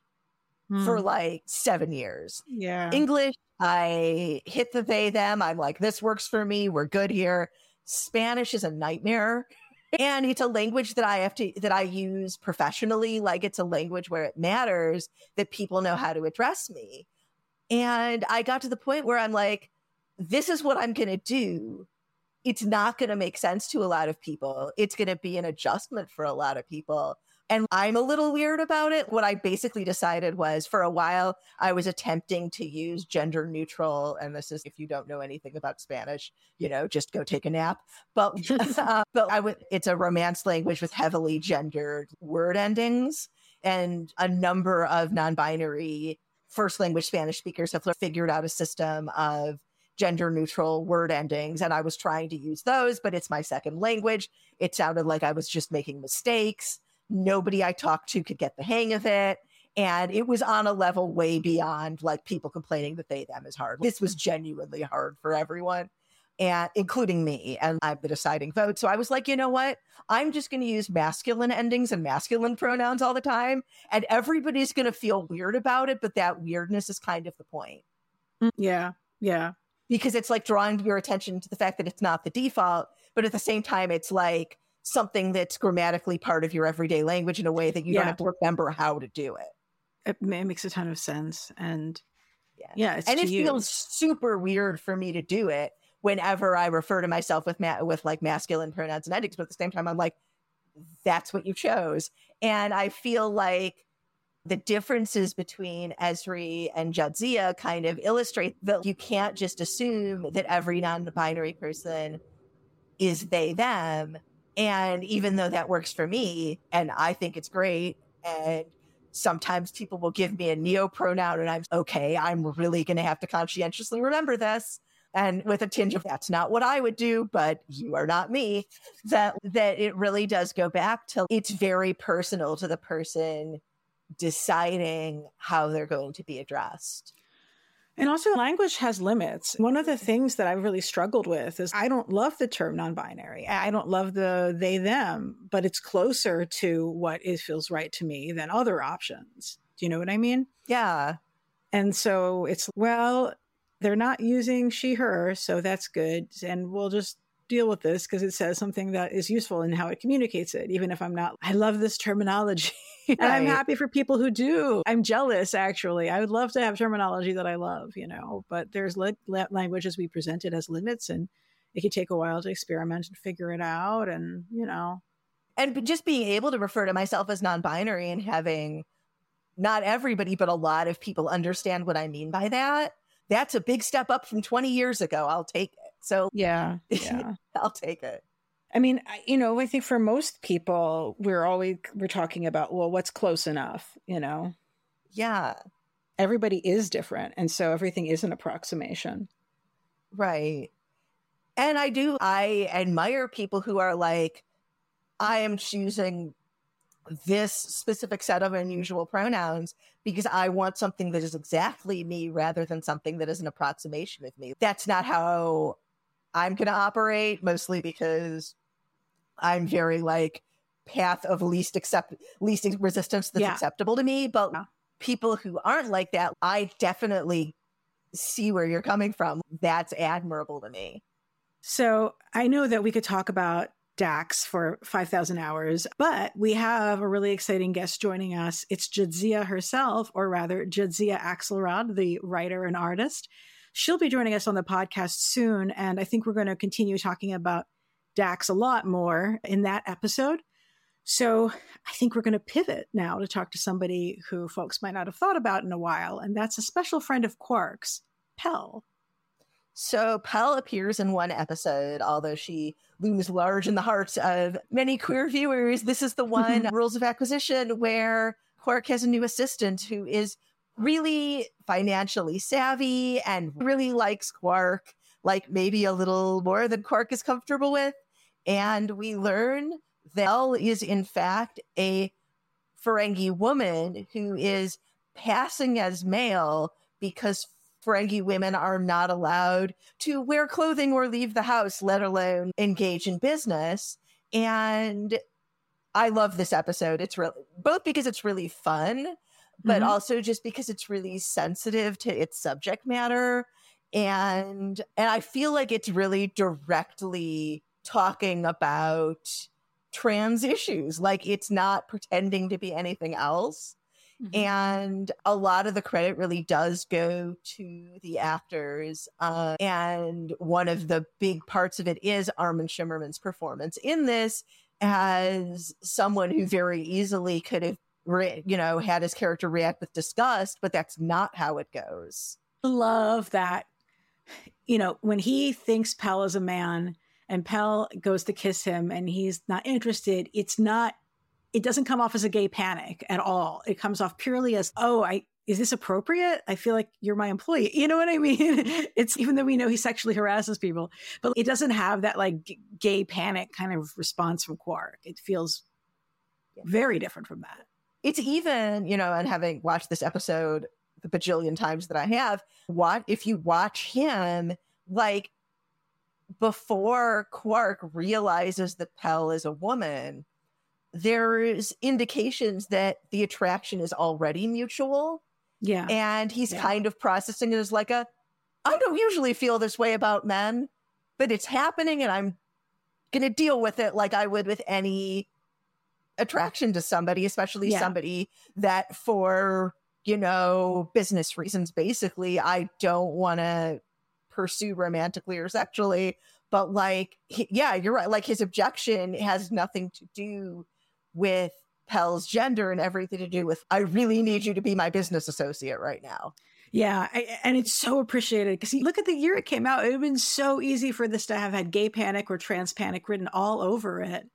mm. for like seven years yeah english i hit the they them i'm like this works for me we're good here spanish is a nightmare and it's a language that I have to that I use professionally. Like it's a language where it matters that people know how to address me. And I got to the point where I'm like, this is what I'm gonna do. It's not gonna make sense to a lot of people. It's gonna be an adjustment for a lot of people. And I'm a little weird about it. What I basically decided was for a while, I was attempting to use gender neutral. And this is, if you don't know anything about Spanish, you know, just go take a nap. But, <laughs> <laughs> uh, but I would, it's a romance language with heavily gendered word endings. And a number of non binary first language Spanish speakers have figured out a system of gender neutral word endings. And I was trying to use those, but it's my second language. It sounded like I was just making mistakes. Nobody I talked to could get the hang of it. And it was on a level way beyond like people complaining that they, them is hard. This was genuinely hard for everyone and including me and i'm the deciding vote so i was like you know what i'm just going to use masculine endings and masculine pronouns all the time and everybody's going to feel weird about it but that weirdness is kind of the point mm, yeah yeah because it's like drawing your attention to the fact that it's not the default but at the same time it's like something that's grammatically part of your everyday language in a way that you yeah. don't have to remember how to do it. It, it makes a ton of sense. And yeah, yeah and it use. feels super weird for me to do it whenever I refer to myself with ma- with like masculine pronouns and endings, but at the same time, I'm like, that's what you chose. And I feel like the differences between Ezri and Jadzia kind of illustrate that you can't just assume that every non-binary person is they them and even though that works for me and I think it's great, and sometimes people will give me a neo pronoun and I'm okay, I'm really going to have to conscientiously remember this. And with a tinge of that's not what I would do, but you are not me, that that it really does go back to it's very personal to the person deciding how they're going to be addressed. And also, language has limits. One of the things that I've really struggled with is I don't love the term non binary. I don't love the they, them, but it's closer to what it feels right to me than other options. Do you know what I mean? Yeah. And so it's, well, they're not using she, her, so that's good. And we'll just deal with this because it says something that is useful in how it communicates it, even if I'm not, I love this terminology. <laughs> and right. I'm happy for people who do. I'm jealous, actually. I would love to have terminology that I love, you know, but there's le- language as we present it as limits and it can take a while to experiment and figure it out. And, you know, and just being able to refer to myself as non binary and having not everybody, but a lot of people understand what I mean by that. That's a big step up from 20 years ago. I'll take it. So yeah, <laughs> yeah. I'll take it. I mean, you know, I think for most people, we're always we're talking about well, what's close enough, you know. Yeah. everybody is different. And so everything is an approximation. Right. And I do, I admire people who are like, I am choosing this specific set of unusual pronouns because I want something that is exactly me rather than something that is an approximation of me. That's not how I'm going to operate, mostly because I'm very like path of least accept least resistance that's yeah. acceptable to me. But yeah. people who aren't like that, I definitely see where you're coming from. That's admirable to me. So I know that we could talk about Dax for 5,000 hours, but we have a really exciting guest joining us. It's Jadzia herself, or rather, Jadzia Axelrod, the writer and artist. She'll be joining us on the podcast soon, and I think we're going to continue talking about Dax a lot more in that episode. So I think we're going to pivot now to talk to somebody who folks might not have thought about in a while, and that's a special friend of Quark's, Pel. So Pel appears in one episode, although she looms large in the hearts of many queer viewers. This is the one mm-hmm. Rules of Acquisition where Quark has a new assistant who is really financially savvy and really likes Quark, like maybe a little more than Quark is comfortable with. And we learn that is in fact a Ferengi woman who is passing as male because Ferengi women are not allowed to wear clothing or leave the house, let alone engage in business. And I love this episode. It's really both because it's really fun, but mm-hmm. also just because it's really sensitive to its subject matter. And and I feel like it's really directly talking about trans issues. Like it's not pretending to be anything else. Mm-hmm. And a lot of the credit really does go to the actors. Uh, and one of the big parts of it is Armin Shimerman's performance in this as someone who very easily could have, re- you know, had his character react with disgust, but that's not how it goes. Love that. You know, when he thinks Pel is a man and Pel goes to kiss him and he's not interested, it's not it doesn't come off as a gay panic at all. It comes off purely as, oh, I is this appropriate? I feel like you're my employee. <laughs> You know what I mean? <laughs> it's even though we know he sexually harasses people, but it doesn't have that like g- gay panic kind of response from Quark. It feels very different from that. It's even, you know, and having watched this episode the bajillion times that I have, what if you watch him like before Quark realizes that Pel is a woman, there's indications that the attraction is already mutual. Yeah. And he's yeah. kind of processing it as like a, I don't usually feel this way about men, but it's happening and I'm going to deal with it like I would with any attraction to somebody, especially yeah. somebody that for, you know, business reasons, basically, I don't want to pursue romantically or sexually. But like, yeah, you're right. Like his objection has nothing to do with Pel's gender and everything to do with, I really need you to be my business associate right now. Yeah, I, and it's so appreciated because look at the year it came out. It would have been so easy for this to have had gay panic or trans panic written all over it.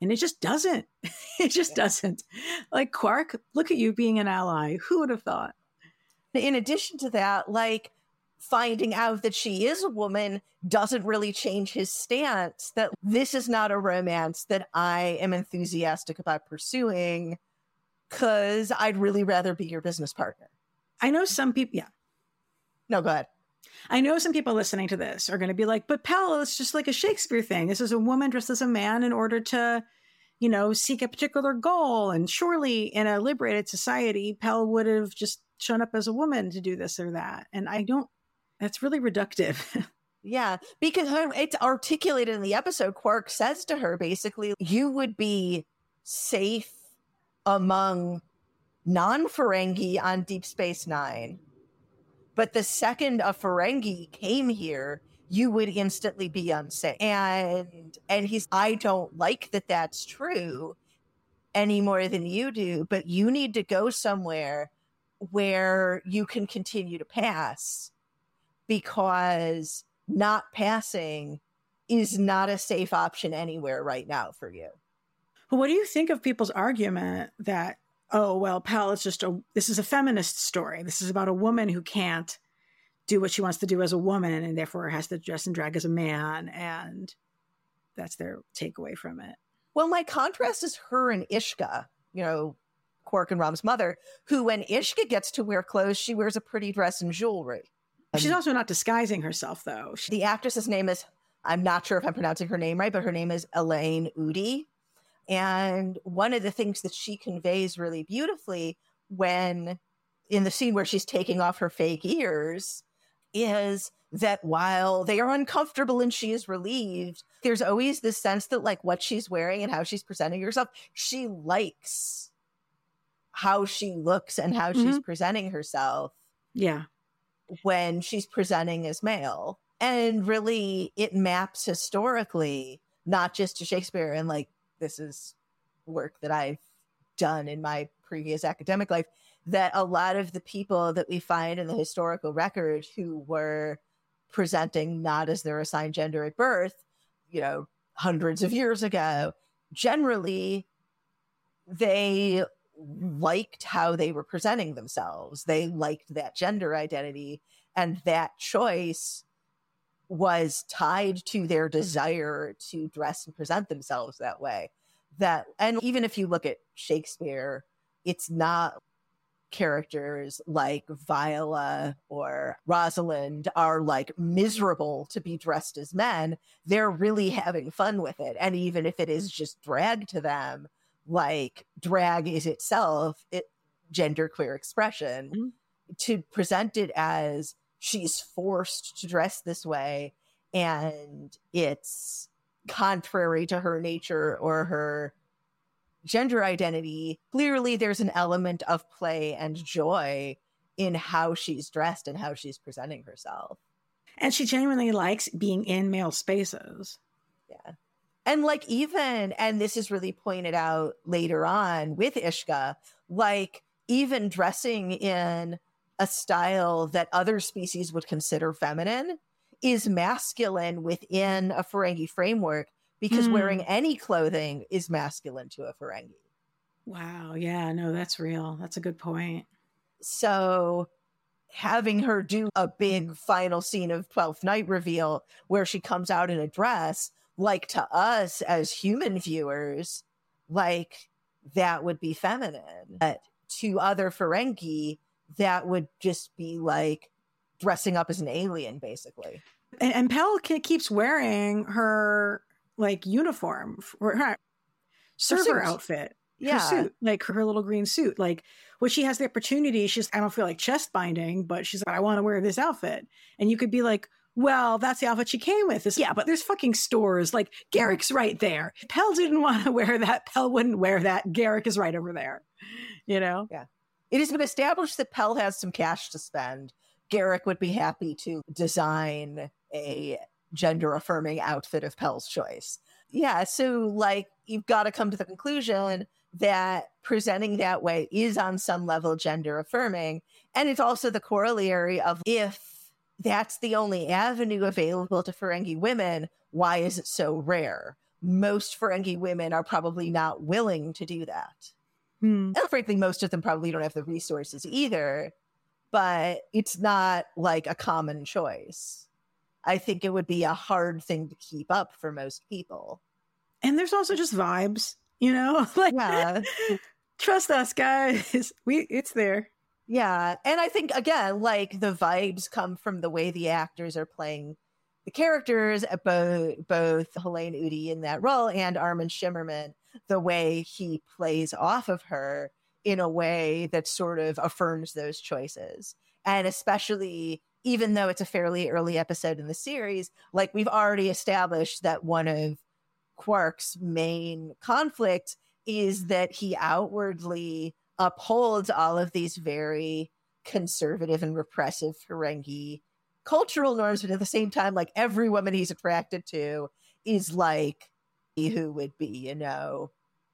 And it just doesn't. <laughs> it just yeah. doesn't. Like Quark, look at you being an ally. Who would have thought? In addition to that, like finding out that she is a woman doesn't really change his stance that this is not a romance that I am enthusiastic about pursuing because I'd really rather be your business partner. I know some people, yeah. No, go ahead. I know some people listening to this are going to be like, but Pel, it's just like a Shakespeare thing. This is a woman dressed as a man in order to, you know, seek a particular goal. And surely in a liberated society, Pel would have just shown up as a woman to do this or that. And I don't that's really reductive. <laughs> yeah, because it's articulated in the episode. Quark says to her basically, you would be safe among non Ferengi on Deep Space Nine. But the second a Ferengi came here, you would instantly be unsafe. And and he's I don't like that that's true any more than you do, but you need to go somewhere where you can continue to pass because not passing is not a safe option anywhere right now for you. What do you think of people's argument that oh well, Pel is just a this is a feminist story. This is about a woman who can't do what she wants to do as a woman and therefore has to dress and drag as a man and that's their takeaway from it. Well, my contrast is her and Ishka, you know, Quark and Rom's mother, who when Ishka gets to wear clothes, she wears a pretty dress and jewelry. She's also not disguising herself though. She- the actress's name is I'm not sure if I'm pronouncing her name right, but her name is Helene Udy. And one of the things that she conveys really beautifully when in the scene where she's taking off her fake ears is that while they are uncomfortable and she is relieved, there's always this sense that, like, what she's wearing and how she's presenting herself, she likes how she looks and how mm-hmm. she's presenting herself. Yeah. When she's presenting as male. And really, it maps historically, not just to Shakespeare and like this is work that I've done in my previous academic life that a lot of the people that we find in the historical record who were presenting not as their assigned gender at birth, you know, hundreds of years ago, generally they liked how they were presenting themselves. They liked that gender identity and that choice was tied to their desire to dress and present themselves that way. That, and even if you look at Shakespeare, it's not characters like Viola or Rosalind are like miserable to be dressed as men. They're really having fun with it. And even if it is just drag to them, like drag is itself it gender queer expression mm-hmm. to present it as she's forced to dress this way and it's contrary to her nature or her gender identity. Clearly there's an element of play and joy in how she's dressed and how she's presenting herself. And she genuinely likes being in male spaces. Yeah. And like even and this is really pointed out later on with ishka like even dressing in a style that other species would consider feminine is masculine within a Ferengi framework because mm. wearing any clothing is masculine to a Ferengi. Wow. Yeah, no, that's real. That's a good point. So having her do a big final scene of 12th night reveal where she comes out in a dress, like to us as human viewers, like that would be feminine. But to other Ferengi, that would just be like dressing up as an alien, basically. And, and Pel keeps wearing her like uniform, or her server outfit, yeah, suit, like her little green suit. Like when she has the opportunity, she's I don't feel like chest binding, but she's like, I want to wear this outfit, and you could be like, well, that's the outfit she came with. It's, yeah, but there's fucking stores. Like Garak's right there. Pel didn't <laughs> want to wear that. Pel wouldn't wear that. Garak is right over there. You know? Yeah. It has been established that Pel has some cash to spend. Garak would be happy to design a gender affirming outfit of Pel's choice. Yeah, so like you've got to come to the conclusion that presenting that way is on some level gender affirming. And it's also the corollary of if that's the only avenue available to Ferengi women, why is it so rare? Most Ferengi women are probably not willing to do that. Hmm. And frankly, most of them probably don't have the resources either, but it's not like a common choice. I think it would be a hard thing to keep up for most people. And there's also just vibes, you know? <laughs> like yeah. <laughs> trust us guys. <laughs> We it's there. Yeah. And I think again, like the vibes come from the way the actors are playing the characters, both both Helene Udy in that role and Armin Shimerman the way he plays off of her in a way that sort of affirms those choices. And especially, even though it's a fairly early episode in the series, like we've already established that one of Quark's main conflict is that he outwardly upholds all of these very conservative and repressive Ferengi cultural norms, but at the same time, like every woman he's attracted to is like who would be, you know,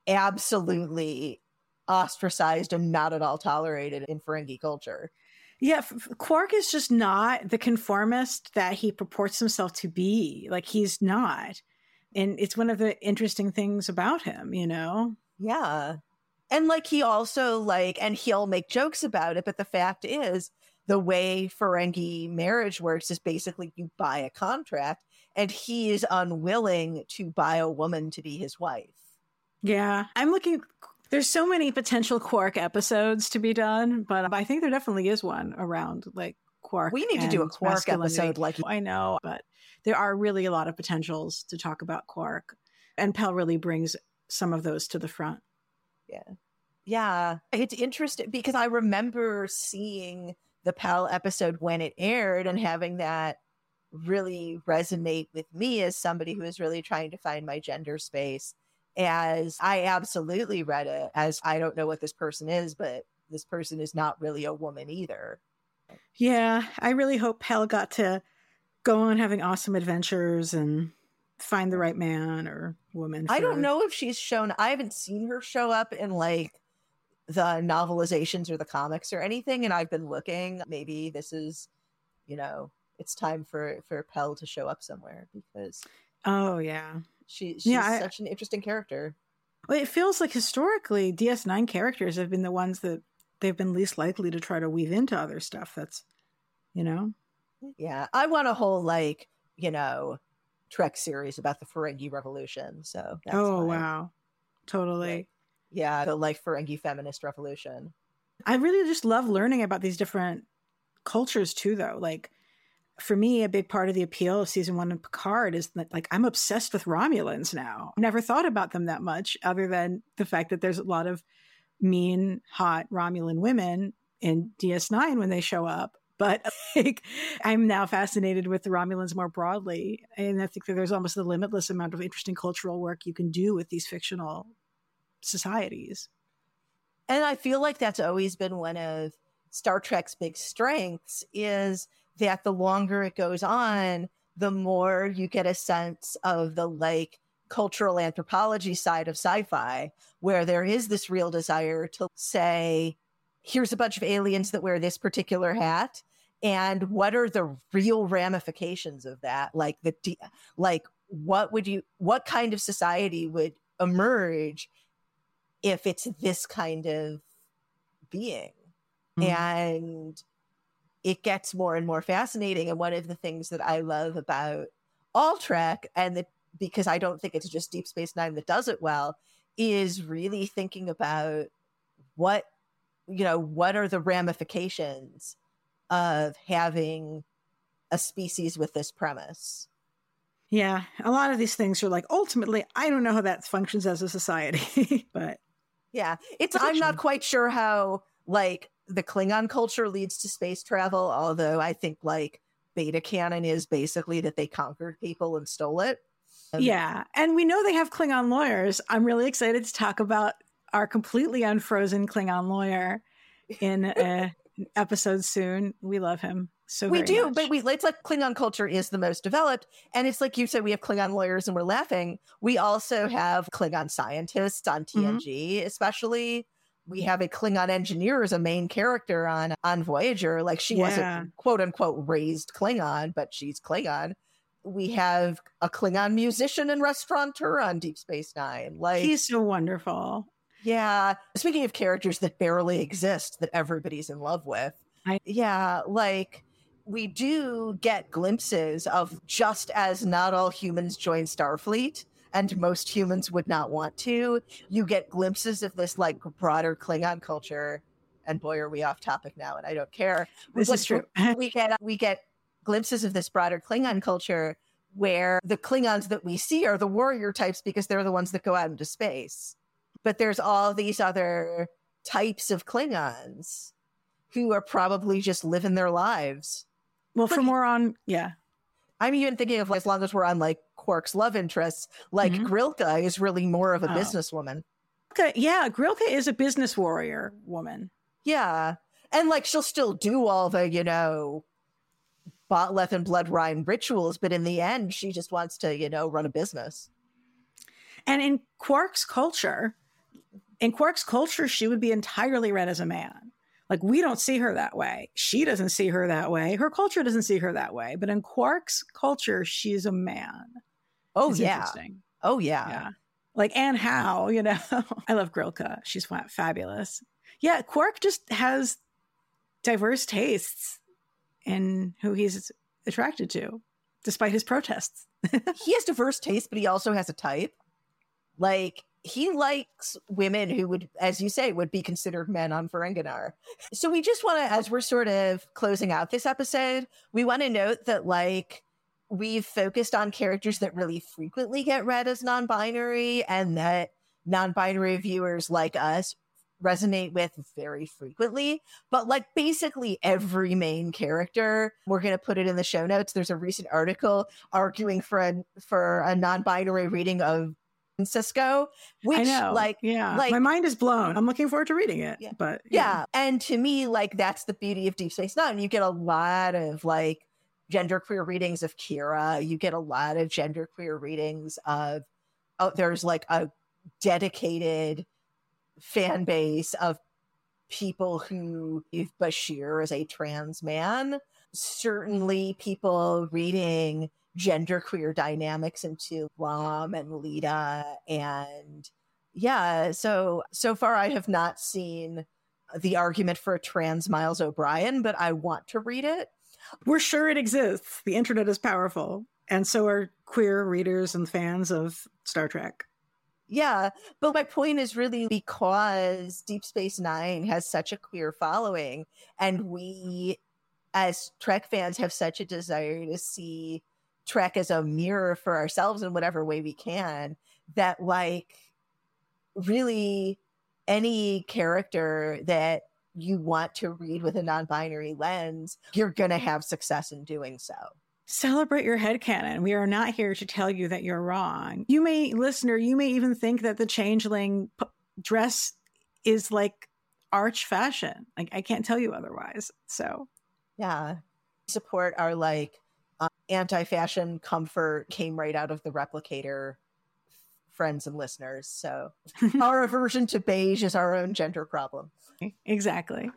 absolutely ostracized and not at all tolerated in Ferengi culture. Yeah, Quark is just not the conformist that he purports himself to be. Like he's not. And it's one of the interesting things about him, you know? Yeah. And like he also like, and he'll make jokes about it, but the fact is, the way Ferengi marriage works is basically you buy a contract, and he is unwilling to buy a woman to be his wife. Yeah, I'm looking. There's so many potential Quark episodes to be done, but I think there definitely is one around like Quark. We need to do a Quark episode, like I know, but there are really a lot of potentials to talk about Quark, and Pel really brings some of those to the front. Yeah, yeah, it's interesting because I remember seeing the Pel episode when it aired and having that really resonate with me as somebody who is really trying to find my gender space as I absolutely read it as I don't know what this person is, but this person is not really a woman either. Yeah, I really hope Pel got to go on having awesome adventures and find the right man or woman. For... I don't know if she's shown, I haven't seen her show up in like the novelizations or the comics or anything. And I've been looking. Maybe this is, you know, it's time for for Pel to show up somewhere because. Oh yeah, she, she's yeah, I, such an interesting character. Well, it feels like historically DS9 characters have been the ones that they've been least likely to try to weave into other stuff. That's, you know. Yeah, I want a whole like you know Trek series about the Ferengi Revolution. So. That's Oh wow, totally. Yeah, the like Ferengi feminist revolution. I really just love learning about these different cultures too, though. Like for me, a big part of the appeal of season one of Picard is that like I'm obsessed with Romulans now. Never thought about them that much, other than the fact that there's a lot of mean, hot Romulan women in DS9 when they show up. But <laughs> like, I'm now fascinated with the Romulans more broadly. And I think that there's almost a limitless amount of interesting cultural work you can do with these fictional societies. And I feel like that's always been one of Star Trek's big strengths is that the longer it goes on, the more you get a sense of the like cultural anthropology side of sci-fi where there is this real desire to say here's a bunch of aliens that wear this particular hat and what are the real ramifications of that like the like what would you what kind of society would emerge if it's this kind of being. Mm-hmm. And it gets more and more fascinating. And one of the things that I love about all Trek, and the, because I don't think it's just Deep Space Nine that does it well, is really thinking about what, you know, what are the ramifications of having a species with this premise. Yeah, a lot of these things are like ultimately, I don't know how that functions as a society, <laughs> but yeah. It's I'm not quite sure how like the Klingon culture leads to space travel, although I think like beta canon is basically that they conquered people and stole it. Um, yeah. And we know they have Klingon lawyers. I'm really excited to talk about our completely unfrozen Klingon lawyer in <laughs> an episode soon. We love him. So we do, much. but we it's like Klingon culture is the most developed, and it's like you said, we have Klingon lawyers and we're laughing. We also have Klingon scientists on TNG, mm-hmm. especially. We have a Klingon engineer as a main character on on Voyager. Like she yeah. wasn't quote unquote raised Klingon, but she's Klingon. We have a Klingon musician and restaurateur on Deep Space Nine. Like he's so wonderful. Yeah. Speaking of characters that barely exist that everybody's in love with. I- yeah, like we do get glimpses of just as not all humans join Starfleet and most humans would not want to, you get glimpses of this like broader Klingon culture. And boy, are we off topic now, and I don't care. This is true. we get we get glimpses of this broader Klingon culture where the Klingons that we see are the warrior types because they're the ones that go out into space. But there's all these other types of Klingons who are probably just living their lives well, for more on, yeah. I'm even thinking of like, as long as we're on like Quark's love interests, like mm-hmm. Grilka is really more of a oh. businesswoman. Okay, yeah, Grilka is a business warrior woman. Yeah, and like she'll still do all the you know, bat'leth and Blood Rhyme rituals, but in the end, she just wants to you know run a business. And in Quark's culture, in Quark's culture, she would be entirely read as a man. Like we don't see her that way. She doesn't see her that way. Her culture doesn't see her that way. But in Quark's culture, she's a man. Oh it's yeah. Oh yeah. Yeah. Like Anne Howe, <laughs> you know. I love Grilka. She's fabulous. Yeah, Quark just has diverse tastes in who he's attracted to, despite his protests. <laughs> he has diverse tastes, but he also has a type. Like he likes women who would, as you say, would be considered men on Ferenginar. So we just want to, as we're sort of closing out this episode, we want to note that like we've focused on characters that really frequently get read as non-binary and that non-binary viewers like us resonate with very frequently but like basically every main character we're going to put it in the show notes there's a recent article arguing for a for a non-binary reading of Sisko, which I know. like yeah, like my mind is blown. I'm looking forward to reading it. Yeah. But yeah. yeah. and to me, like that's the beauty of Deep Space Nine. You get a lot of like genderqueer readings of Kira. You get a lot of genderqueer readings of oh, there's like a dedicated fan base of people who if Bashir is a trans man. Certainly, people reading genderqueer dynamics into Rom and Leeta and yeah, so so far I have not seen the argument for a trans Miles O'Brien, but I want to read it. We're sure it exists. The internet is powerful, and so are queer readers and fans of Star Trek. Yeah, but my point is really because Deep Space Nine has such a queer following, and we as Trek fans have such a desire to see Trek as a mirror for ourselves in whatever way we can, that like really any character that you want to read with a non-binary lens, you're going to have success in doing so. Celebrate your head headcanon. We are not here to tell you that you're wrong. You may, listener, you may even think that the changeling p- dress is like arch fashion. Like I can't tell you otherwise. So, yeah. Support our like uh, anti-fashion comfort came right out of the replicator friends and listeners. So <laughs> our aversion to beige is our own gender problem. Exactly.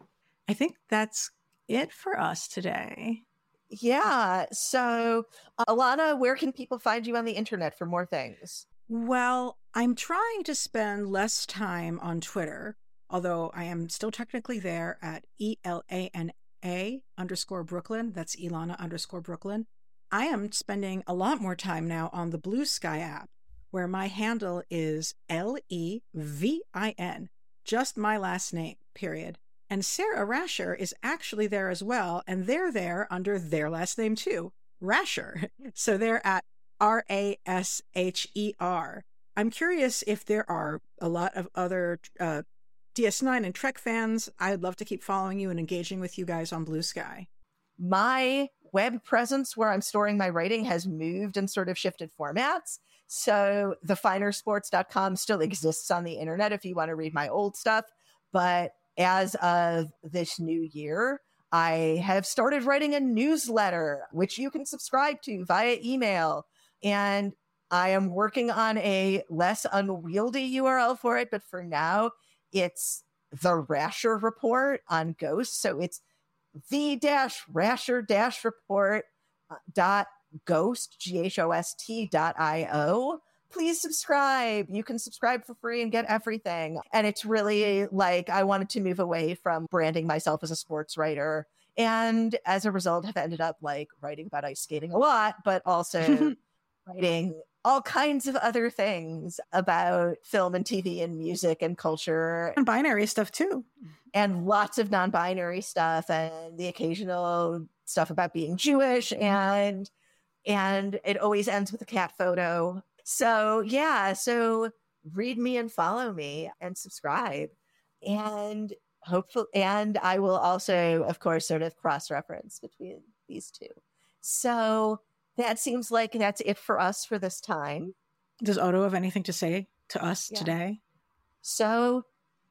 I think that's it for us today. Yeah. So, Elana, where can people find you on the internet for more things? Well, I'm trying to spend less time on Twitter, although I am still technically there at E L A N A underscore Brooklyn. That's Elana underscore Brooklyn. I am spending a lot more time now on the Blue Sky app, where my handle is L E V I N, just my last name, period. And Sarah Rasher is actually there as well, and they're there under their last name too, Rasher. <laughs> So they're at R A S H E R. I'm curious if there are a lot of other uh, DS9 and Trek fans. I'd love to keep following you and engaging with you guys on Blue Sky. My web presence where I'm storing my writing has moved and sort of shifted formats. So thefinersports.com still exists on the internet if you want to read my old stuff. But as of this new year, I have started writing a newsletter, which you can subscribe to via email. And I am working on a less unwieldy URL for it, but for now, it's the Rasher Report on Ghosts. So it's the dash Rasher dash report uh, dot ghost g h o s t dot i o please subscribe. You can subscribe for free and get everything. And it's really like I wanted to move away from branding myself as a sports writer. And as a result, have ended up like writing about ice skating a lot, but also <laughs> writing all kinds of other things about film and TV and music and culture. And binary stuff too. And lots of non binary stuff and the occasional stuff about being Jewish mm-hmm. and and it always ends with a cat photo so, yeah, so read me and follow me and subscribe. And hopefully, and I will also, of course, sort of cross reference between these two. So, that seems like that's it for us for this time. Does Odo have anything to say to us yeah. today? So,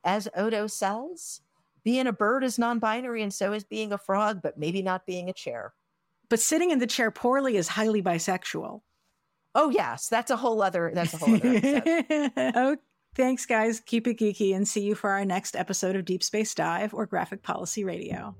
as Odo says, being a bird is non binary, and so is being a frog, but maybe not being a chair. But sitting in the chair poorly is highly bisexual. Oh yes, that's a whole other that's a whole other episode. <laughs> oh, thanks guys. Keep it geeky and see you for our next episode of Deep Space Dive or Graphic Policy Radio.